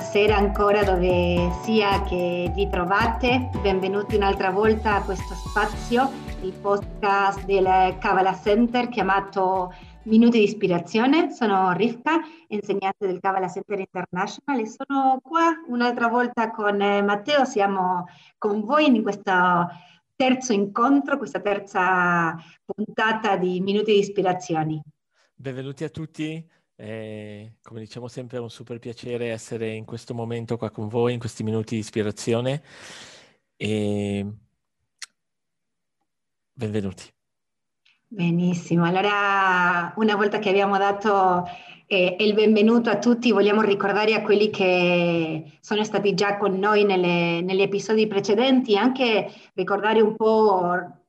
buonasera ancora dove sia che vi trovate. Benvenuti un'altra volta a questo spazio, il podcast del Kavala Center chiamato Minuti di ispirazione. Sono Rivka, insegnante del Kavala Center International e sono qua un'altra volta con Matteo. Siamo con voi in questo terzo incontro, questa terza puntata di Minuti di ispirazione. Benvenuti a tutti. Eh, come diciamo sempre è un super piacere essere in questo momento qua con voi, in questi minuti di ispirazione. E... Benvenuti. Benissimo, allora una volta che abbiamo dato eh, il benvenuto a tutti, vogliamo ricordare a quelli che sono stati già con noi nelle, negli episodi precedenti, anche ricordare un po'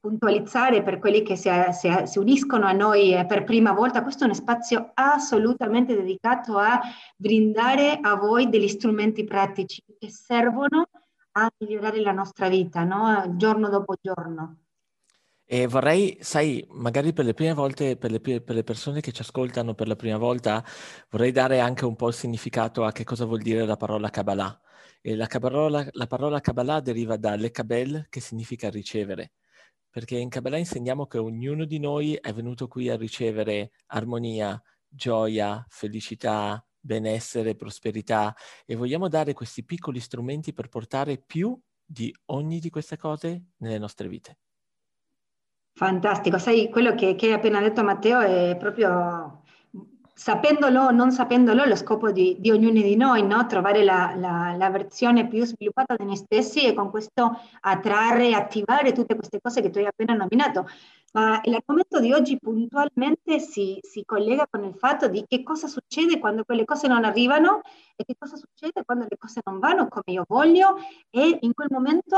puntualizzare per quelli che si, si, si, uniscono a noi eh, per prima volta, questo è uno spazio assolutamente dedicato a brindare a voi degli strumenti pratici che servono a migliorare la nostra vita, no? giorno dopo giorno. E vorrei, sai, magari per le prime volte, per le, per le, persone che ci ascoltano per la prima volta, vorrei dare anche un po' il significato a che cosa vuol dire la parola Kabbalah. E la, parola, la parola Kabbalah deriva da Lekabel, che significa ricevere perché in Kabbalah insegniamo che ognuno di noi è venuto qui a ricevere armonia, gioia, felicità, benessere, prosperità e vogliamo dare questi piccoli strumenti per portare più di ogni di queste cose nelle nostre vite. Fantastico, sai, quello che, che hai appena detto Matteo è proprio sapendolo o non sapendolo, lo scopo di, di ognuno di noi, no? trovare la, la, la, versione più sviluppata di noi stessi e con questo attrarre attivare tutte queste cose che tu hai appena nominato. Ma l'argomento di oggi puntualmente si, si, collega con il fatto di che cosa succede quando quelle cose non arrivano e che cosa succede quando le cose non vanno come io voglio e in quel momento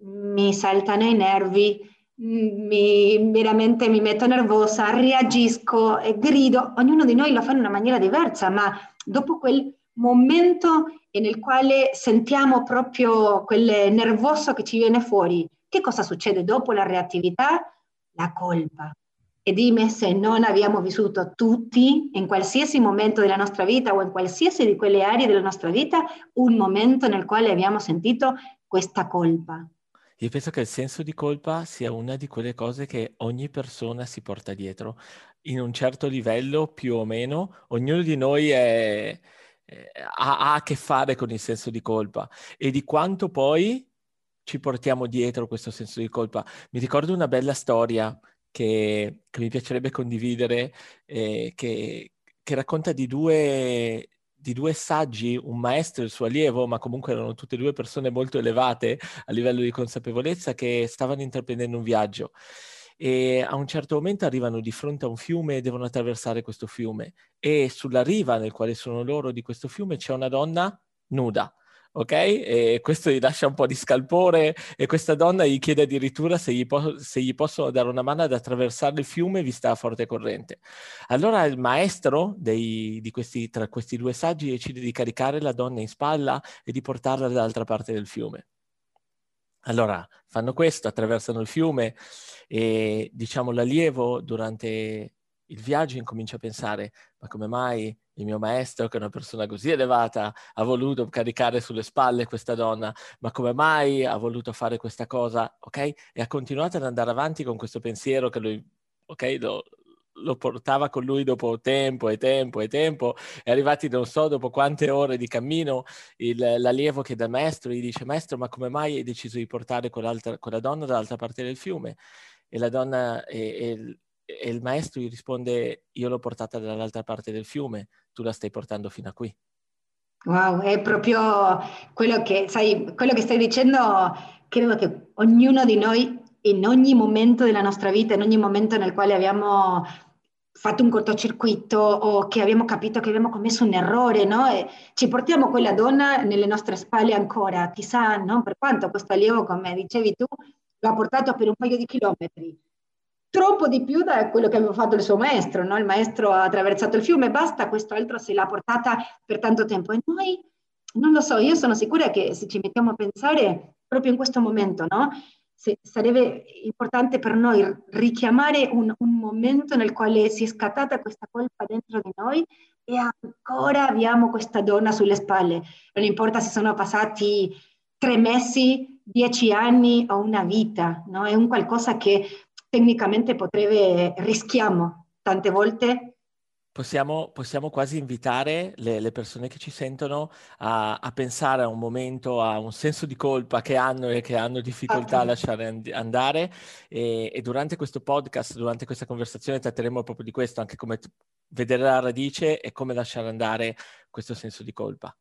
mi saltano i nervi, mi, veramente mi metto nervosa, reagisco e grido, ognuno di noi lo fa in una maniera diversa, ma dopo quel momento nel quale sentiamo proprio quel nervoso che ci viene fuori, che cosa succede dopo la reattività? La colpa. E dimmi se non abbiamo vissuto tutti, in qualsiasi momento della nostra vita o in qualsiasi di quelle aree della nostra vita, un momento nel quale abbiamo sentito questa colpa. Io penso che il senso di colpa sia una di quelle cose che ogni persona si porta dietro. In un certo livello, più o meno, ognuno di noi è, è, ha, ha a che fare con il senso di colpa e di quanto poi ci portiamo dietro questo senso di colpa. Mi ricordo una bella storia che, che mi piacerebbe condividere, eh, che, che, racconta di due, di due saggi, un maestro e il suo allievo, ma comunque erano tutte e due persone molto elevate a livello di consapevolezza che stavano intraprendendo un viaggio. E a un certo momento arrivano di fronte a un fiume e devono attraversare questo fiume. E sulla riva nel quale sono loro di questo fiume c'è una donna nuda ok? E questo gli lascia un po' di scalpore e questa donna gli chiede addirittura se gli, po- se gli possono dare una mano ad attraversare il fiume vista la forte corrente. Allora il maestro dei, di questi, tra questi due saggi decide di caricare la donna in spalla e di portarla dall'altra parte del fiume. Allora fanno questo, attraversano il fiume e diciamo l'allievo durante il viaggio incomincia a pensare ma come mai il mio maestro, che è una persona così elevata, ha voluto caricare sulle spalle questa donna, ma come mai ha voluto fare questa cosa, ok? E ha continuato ad andare avanti con questo pensiero che lui, ok, lo, lo portava con lui dopo tempo e tempo e tempo, e arrivati non so dopo quante ore di cammino, il, l'allievo che dal maestro gli dice, maestro, ma come mai hai deciso di portare quella donna dall'altra parte del fiume? E la donna, e, e, e il maestro gli risponde, io l'ho portata dall'altra parte del fiume, tu la stai portando fino a qui. Wow, è proprio quello che, sai, quello che stai dicendo, credo che ognuno di noi in ogni momento della nostra vita, in ogni momento nel quale abbiamo fatto un cortocircuito o che abbiamo capito che abbiamo commesso un errore, no? E ci portiamo quella donna nelle nostre spalle ancora, chissà no? per quanto questo allievo, come dicevi tu, lo ha portato per un paio di chilometri, troppo di più da quello che aveva fatto il suo maestro, no? il maestro ha attraversato il fiume, basta, quest'altro se l'ha portata per tanto tempo e noi, non lo so, io sono sicura che se ci mettiamo a pensare proprio in questo momento, no? se, sarebbe importante per noi richiamare un, un, momento nel quale si è scattata questa colpa dentro di noi e ancora abbiamo questa donna sulle spalle. Non importa se sono passati tre mesi, dieci anni o una vita, no? è un qualcosa che tecnicamente potrebbe, rischiamo tante volte. Possiamo, possiamo, quasi invitare le, le, persone che ci sentono a, a, pensare a un momento, a un senso di colpa che hanno e che hanno difficoltà a lasciare and- andare. E, e, durante questo podcast, durante questa conversazione tratteremo proprio di questo, anche come t- vedere la radice e come lasciare andare questo senso di colpa.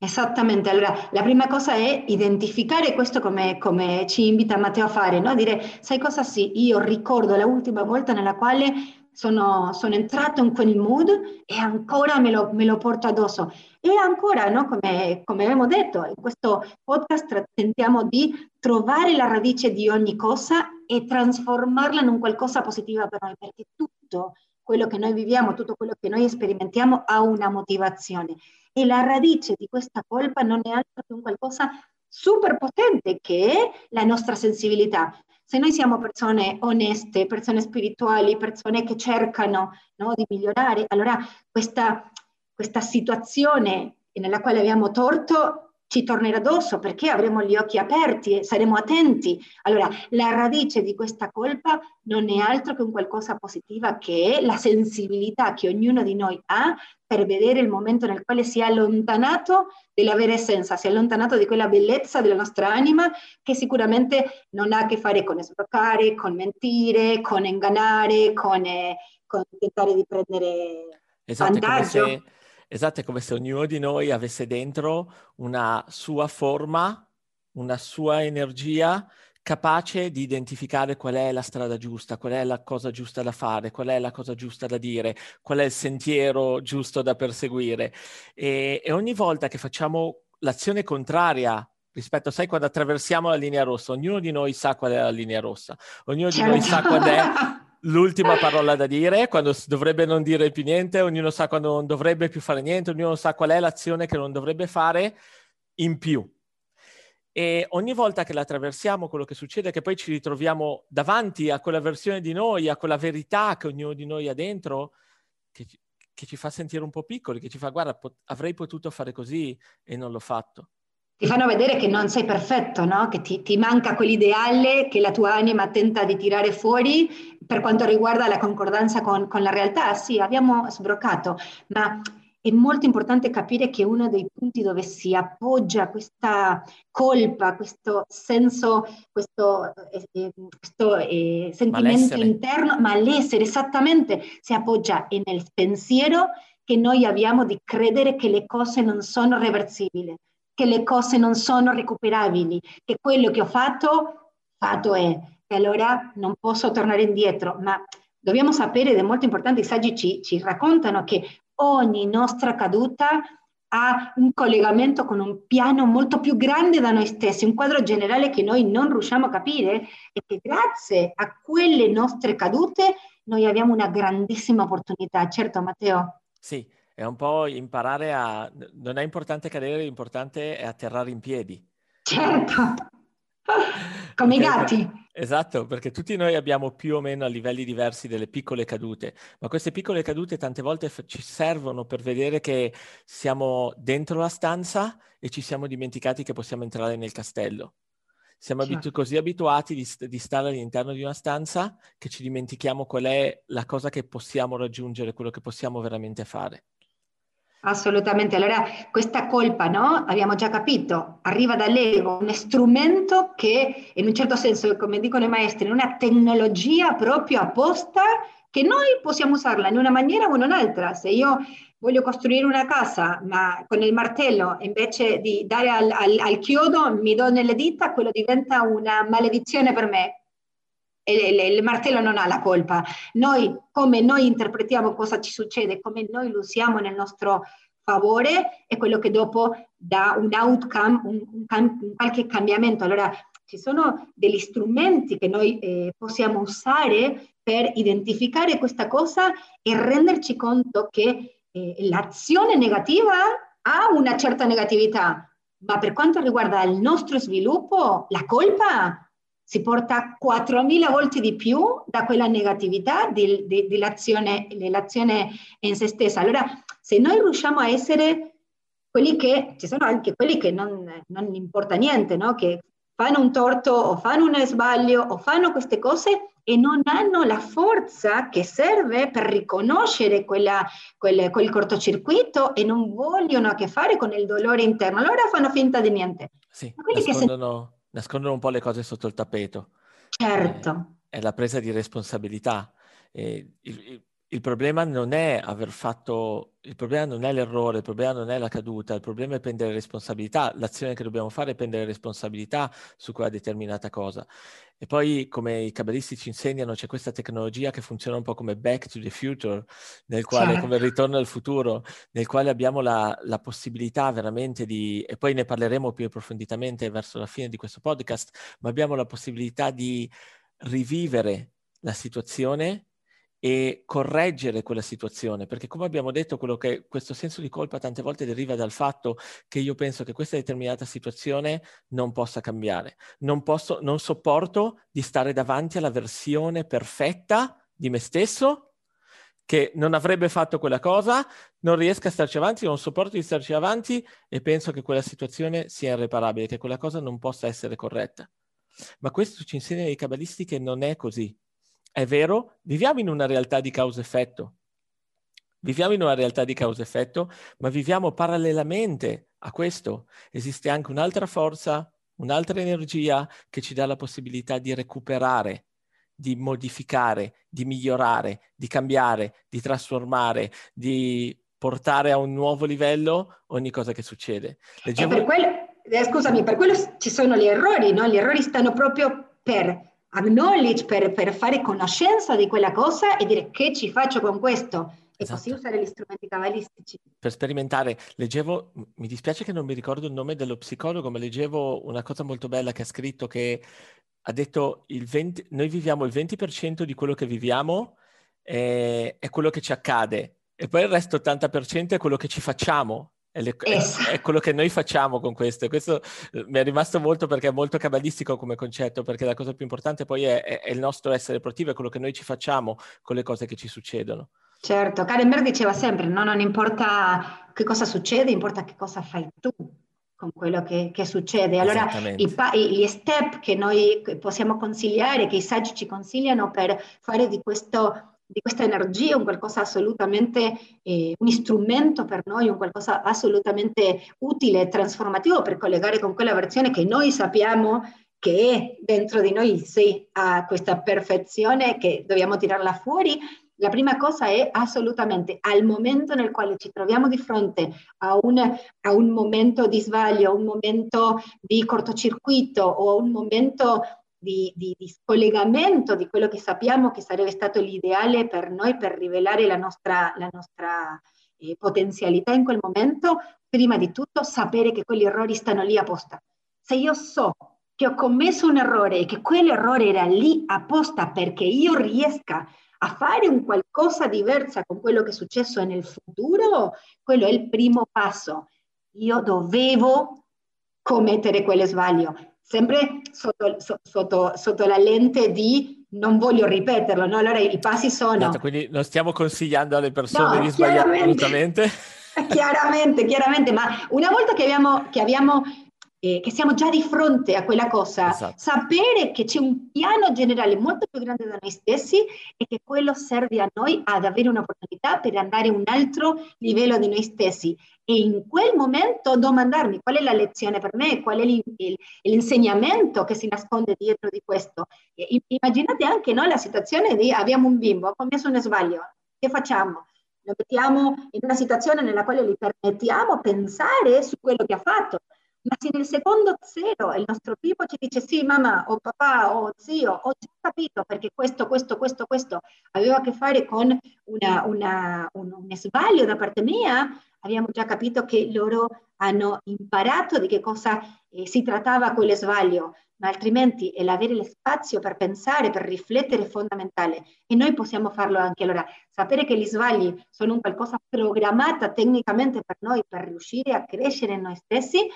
Esattamente, allora la prima cosa è identificare questo come, come ci invita Matteo a fare, no? dire sai cosa sì, io ricordo la ultima volta nella quale sono, sono, entrato in quel mood e ancora me lo, me lo porto addosso. E ancora, no, come, come, abbiamo detto, in questo podcast tentiamo di trovare la radice di ogni cosa e trasformarla in un qualcosa positivo per noi, perché tutto quello che noi viviamo, tutto quello che noi sperimentiamo ha una motivazione. E la radice di questa colpa non è altro che un qualcosa super potente che è la nostra sensibilità. Se noi siamo persone oneste, persone spirituali, persone che cercano no, di migliorare, allora questa, questa situazione nella quale abbiamo torto ci tornerà addosso perché avremo gli occhi aperti e saremo attenti. Allora, la radice di questa colpa non è altro che un qualcosa positiva che è la sensibilità che ognuno di noi ha per vedere il momento nel quale si è allontanato della vera essenza, si è allontanato di quella bellezza della nostra anima che sicuramente non ha a che fare con sbloccare, con mentire, con ingannare, con, eh, con tentare di prendere esatto, vantaggio. Esatto, è come se ognuno di noi avesse dentro una sua forma, una sua energia capace di identificare qual è la strada giusta, qual è la cosa giusta da fare, qual è la cosa giusta da dire, qual è il sentiero giusto da perseguire. E, e ogni volta che facciamo l'azione contraria rispetto, sai, quando attraversiamo la linea rossa, ognuno di noi sa qual è la linea rossa, ognuno di noi sa qual è l'ultima parola da dire, quando dovrebbe non dire più niente, ognuno sa quando non dovrebbe più fare niente, ognuno sa qual è l'azione che non dovrebbe fare in più. E ogni volta che la attraversiamo, quello che succede è che poi ci ritroviamo davanti a quella versione di noi, a quella verità che ognuno di noi ha dentro, che, che ci fa sentire un po' piccoli, che ci fa, guarda, pot- avrei potuto fare così e non l'ho fatto ti fanno vedere che non sei perfetto, no? che ti, ti, manca quell'ideale che la tua anima tenta di tirare fuori per quanto riguarda la concordanza con, con la realtà. Sì, abbiamo sbroccato, ma è molto importante capire che uno dei punti dove si appoggia questa colpa, questo senso, questo, eh, eh questo eh, sentimento malessere. interno, malessere, esattamente, si appoggia nel pensiero che noi abbiamo di credere che le cose non sono reversibili che le cose non sono recuperabili, che quello che ho fatto, fatto è, e allora non posso tornare indietro, ma dobbiamo sapere, ed è molto importante, i saggi ci, ci raccontano che ogni nostra caduta ha un collegamento con un piano molto più grande da noi stessi, un quadro generale che noi non riusciamo a capire e che grazie a quelle nostre cadute noi abbiamo una grandissima opportunità. Certo, Matteo? Sì, è un po' imparare a... Non è importante cadere, l'importante è atterrare in piedi. Certo, come i gatti. Esatto, perché tutti noi abbiamo più o meno a livelli diversi delle piccole cadute, ma queste piccole cadute tante volte f- ci servono per vedere che siamo dentro la stanza e ci siamo dimenticati che possiamo entrare nel castello. Siamo certo. abitu- così abituati di, st- di, stare all'interno di una stanza che ci dimentichiamo qual è la cosa che possiamo raggiungere, quello che possiamo veramente fare. Assolutamente, allora questa colpa, no? Abbiamo già capito, arriva dall'ego, un strumento che in un certo senso, come dicono i maestri, è una tecnologia proprio apposta che noi possiamo usarla in una maniera o in un'altra. Se io voglio costruire una casa, ma con il martello invece di dare al, al, al chiodo mi do nelle dita, quello diventa una maledizione per me il, martello non ha la colpa. Noi, come noi interpretiamo cosa ci succede, come noi lo usiamo nel nostro favore, è quello che dopo dà un outcome, un, un, un qualche cambiamento. Allora, ci sono degli strumenti che noi eh, possiamo usare per identificare questa cosa e renderci conto che eh, l'azione negativa ha una certa negatività, ma per quanto riguarda il nostro sviluppo, la colpa si porta 4.000 volte di più da quella negatività di, di, dell'azione, dell'azione in se stessa. Allora, se noi riusciamo a essere quelli che, ci sono anche quelli che non, non importa niente, no? che fanno un torto o fanno un sbaglio o fanno queste cose e non hanno la forza che serve per riconoscere quella, quel, quel cortocircuito e non vogliono a che fare con il dolore interno. Allora fanno finta di niente. Sì, nascondono. Nascondono un po' le cose sotto il tappeto. Certo. Eh, è la presa di responsabilità. Eh, il, il, il problema non è aver fatto, il problema non è l'errore, il problema non è la caduta, il problema è prendere responsabilità. L'azione che dobbiamo fare è prendere responsabilità su quella determinata cosa. E poi, come i cabalisti ci insegnano, c'è questa tecnologia che funziona un po' come back to the future, nel quale, certo. come il ritorno al futuro, nel quale abbiamo la, la possibilità veramente di, e poi ne parleremo più approfonditamente verso la fine di questo podcast, ma abbiamo la possibilità di rivivere la situazione e correggere quella situazione, perché come abbiamo detto, che, questo senso di colpa tante volte deriva dal fatto che io penso che questa determinata situazione non possa cambiare. Non, posso, non sopporto di stare davanti alla versione perfetta di me stesso che non avrebbe fatto quella cosa, non riesco a starci avanti, non sopporto di starci avanti e penso che quella situazione sia irreparabile, che quella cosa non possa essere corretta. Ma questo ci insegna i cabalisti che non è così, è vero, viviamo in una realtà di causa-effetto. Viviamo in una realtà di causa-effetto, ma viviamo parallelamente a questo. Esiste anche un'altra forza, un'altra energia che ci dà la possibilità di recuperare, di modificare, di migliorare, di cambiare, di trasformare, di portare a un nuovo livello ogni cosa che succede. Leggevo... Per quello, eh, scusami, per quello ci sono gli errori, no? Gli errori stanno proprio per acknowledge, per, per, fare conoscenza di quella cosa e dire che ci faccio con questo e esatto. così usare gli strumenti cabalistici. Per sperimentare, leggevo, mi dispiace che non mi ricordo il nome dello psicologo, ma leggevo una cosa molto bella che ha scritto che ha detto il 20, noi viviamo il 20% di quello che viviamo è, è quello che ci accade e poi il resto 80% è quello che ci facciamo è, le, è, è, quello che noi facciamo con questo. E questo eh, mi è rimasto molto perché è molto cabalistico come concetto, perché la cosa più importante poi è, è, il nostro essere proattivo, è quello che noi ci facciamo con le cose che ci succedono. Certo, Karen diceva sempre, no? non importa che cosa succede, importa che cosa fai tu con quello che, che succede. Allora, i, gli step che noi possiamo consigliare, che i saggi ci consigliano per fare di questo di questa energia, un qualcosa assolutamente, eh, un strumento per noi, un qualcosa assolutamente utile e trasformativo per collegare con quella versione che noi sappiamo che è dentro di noi, sì, ha questa perfezione che dobbiamo tirarla fuori. La prima cosa è assolutamente al momento nel quale ci troviamo di fronte a un, a un momento di sbaglio, un momento di cortocircuito o un momento di, di, di, scollegamento di quello che sappiamo che sarebbe stato l'ideale per noi per rivelare la nostra, la nostra eh, potenzialità in quel momento, prima di tutto sapere che quegli errori stanno lì apposta. Se io so che ho commesso un errore e che quell'errore era lì apposta perché io riesca a fare un qualcosa diversa con quello che è successo nel futuro, quello è il primo passo. Io dovevo commettere quelle sbaglio sempre sotto, sotto, sotto, la lente di non voglio ripeterlo, no? Allora i passi sono... Esatto, quindi non stiamo consigliando alle persone no, di sbagliare assolutamente. chiaramente, chiaramente, ma una volta che abbiamo, che abbiamo eh, che siamo già di fronte a quella cosa, esatto. sapere che c'è un piano generale molto più grande da noi stessi e che quello serve a noi ad avere un'opportunità per andare a un altro livello di noi stessi. E in quel momento domandarmi qual è la lezione per me, qual è l'insegnamento che si nasconde dietro di questo. E immaginate anche no, la situazione di abbiamo un bimbo, ha commesso un sbaglio, che facciamo? Lo mettiamo in una situazione nella quale gli permettiamo pensare su quello che ha fatto ma se nel secondo zero il nostro tipo ci dice sì mamma o papà o zio ho già capito perché questo, questo, questo, questo aveva a che fare con una, una, un, un sbaglio da parte mia, abbiamo già capito che loro hanno imparato di che cosa eh, si trattava quel sbaglio, ma altrimenti l'avere lo spazio per pensare, per riflettere è fondamentale e noi possiamo farlo anche. Allora, sapere che gli sbagli sono un qualcosa programmata tecnicamente per noi per riuscire a crescere noi stessi,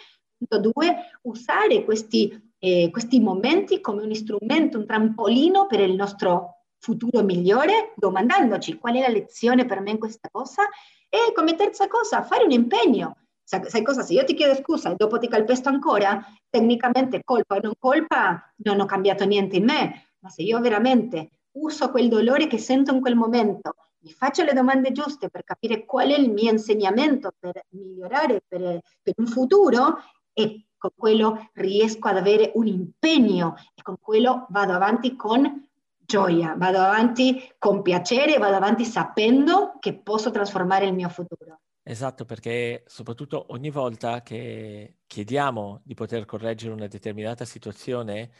Punto due, usare questi, eh, questi momenti come un strumento, un trampolino per il nostro futuro migliore, domandandoci qual è la lezione per me in questa cosa e come terza cosa fare un impegno. Sai, cosa? Se io ti chiedo scusa e dopo ti calpesto ancora, tecnicamente colpa o non colpa, non ho cambiato niente in me, ma se io veramente uso quel dolore che sento in quel momento, mi faccio le domande giuste per capire qual è il mio insegnamento per migliorare per, per un futuro e con quello riesco ad avere un impegno e con quello vado avanti con gioia, vado avanti con piacere, vado avanti sapendo che posso trasformare il mio futuro. Esatto, perché soprattutto ogni volta che chiediamo di poter correggere una determinata situazione,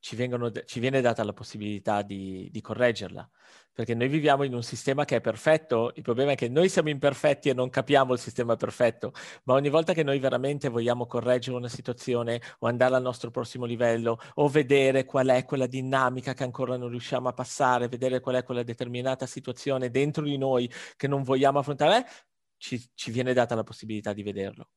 ci, vengono, ci viene data la possibilità di, di, correggerla, perché noi viviamo in un sistema che è perfetto, il problema è che noi siamo imperfetti e non capiamo il sistema perfetto, ma ogni volta che noi veramente vogliamo correggere una situazione o andare al nostro prossimo livello o vedere qual è quella dinamica che ancora non riusciamo a passare, vedere qual è quella determinata situazione dentro di noi che non vogliamo affrontare, ci, ci viene data la possibilità di vederlo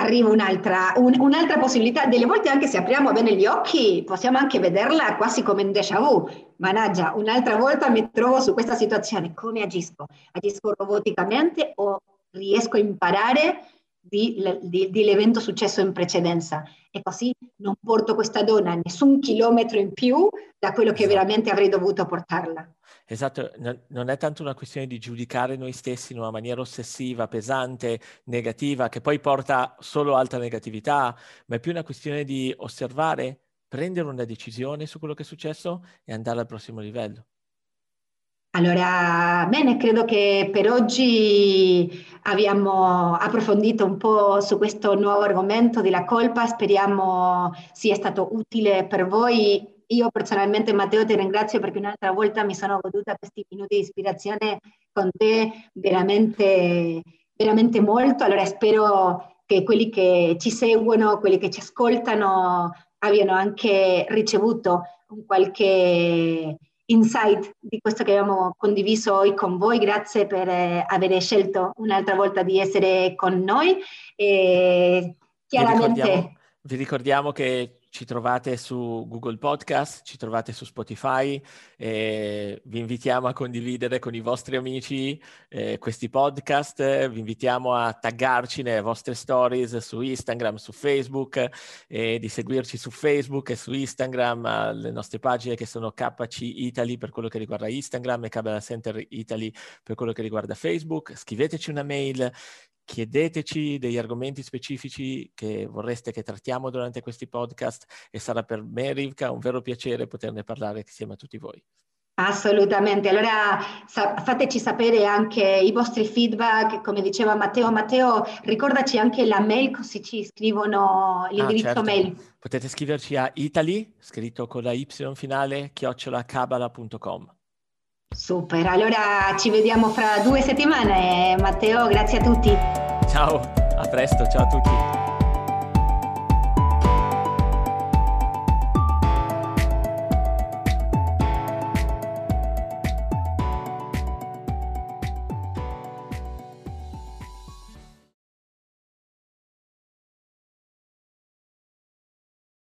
arriva un'altra, un, un'altra, possibilità. Delle volte anche se apriamo bene gli occhi possiamo anche vederla quasi come un déjà vu. Managgia, un'altra volta mi trovo su questa situazione, come agisco? Agisco roboticamente o riesco a imparare di, di, dell'evento successo in precedenza? E così non porto questa donna nessun chilometro in più da quello che esatto. veramente avrei dovuto portarla. Esatto, non è tanto una questione di giudicare noi stessi in una maniera ossessiva, pesante, negativa, che poi porta solo alta negatività, ma è più una questione di osservare, prendere una decisione su quello che è successo e andare al prossimo livello. Allora, bene, credo che per oggi abbiamo approfondito un po' su questo nuovo argomento della colpa, speriamo sia stato utile per voi io personalmente Matteo ti ringrazio perché un'altra volta mi sono goduta questi minuti di ispirazione con te veramente, veramente molto. Allora spero che quelli che ci seguono, quelli che ci ascoltano abbiano anche ricevuto un qualche insight di questo che abbiamo condiviso oggi con voi. Grazie per eh, aver scelto un'altra volta di essere con noi. E chiaramente... Vi ricordiamo, vi ricordiamo che ci trovate su Google Podcast, ci trovate su Spotify, eh, vi invitiamo a condividere con i vostri amici eh, questi podcast, vi invitiamo a taggarci nelle vostre stories su Instagram, su Facebook, e di seguirci su Facebook e su Instagram, le nostre pagine che sono KC Italy per quello che riguarda Instagram e Cabela Center Italy per quello che riguarda Facebook. Scriveteci una mail, chiedeteci degli argomenti specifici che vorreste che trattiamo durante questi podcast e sarà per me, Rivka, un vero piacere poterne parlare insieme a tutti voi. Assolutamente, allora sa- fateci sapere anche i vostri feedback, come diceva Matteo. Matteo, ricordaci anche la mail così ci scrivono l'indirizzo ah, certo. mail. Potete scriverci a italy, scritto con la y finale, chiocciolacabala.com. Super, allora ci vediamo fra due settimane. Matteo, grazie a tutti. Ciao, a presto, ciao a tutti.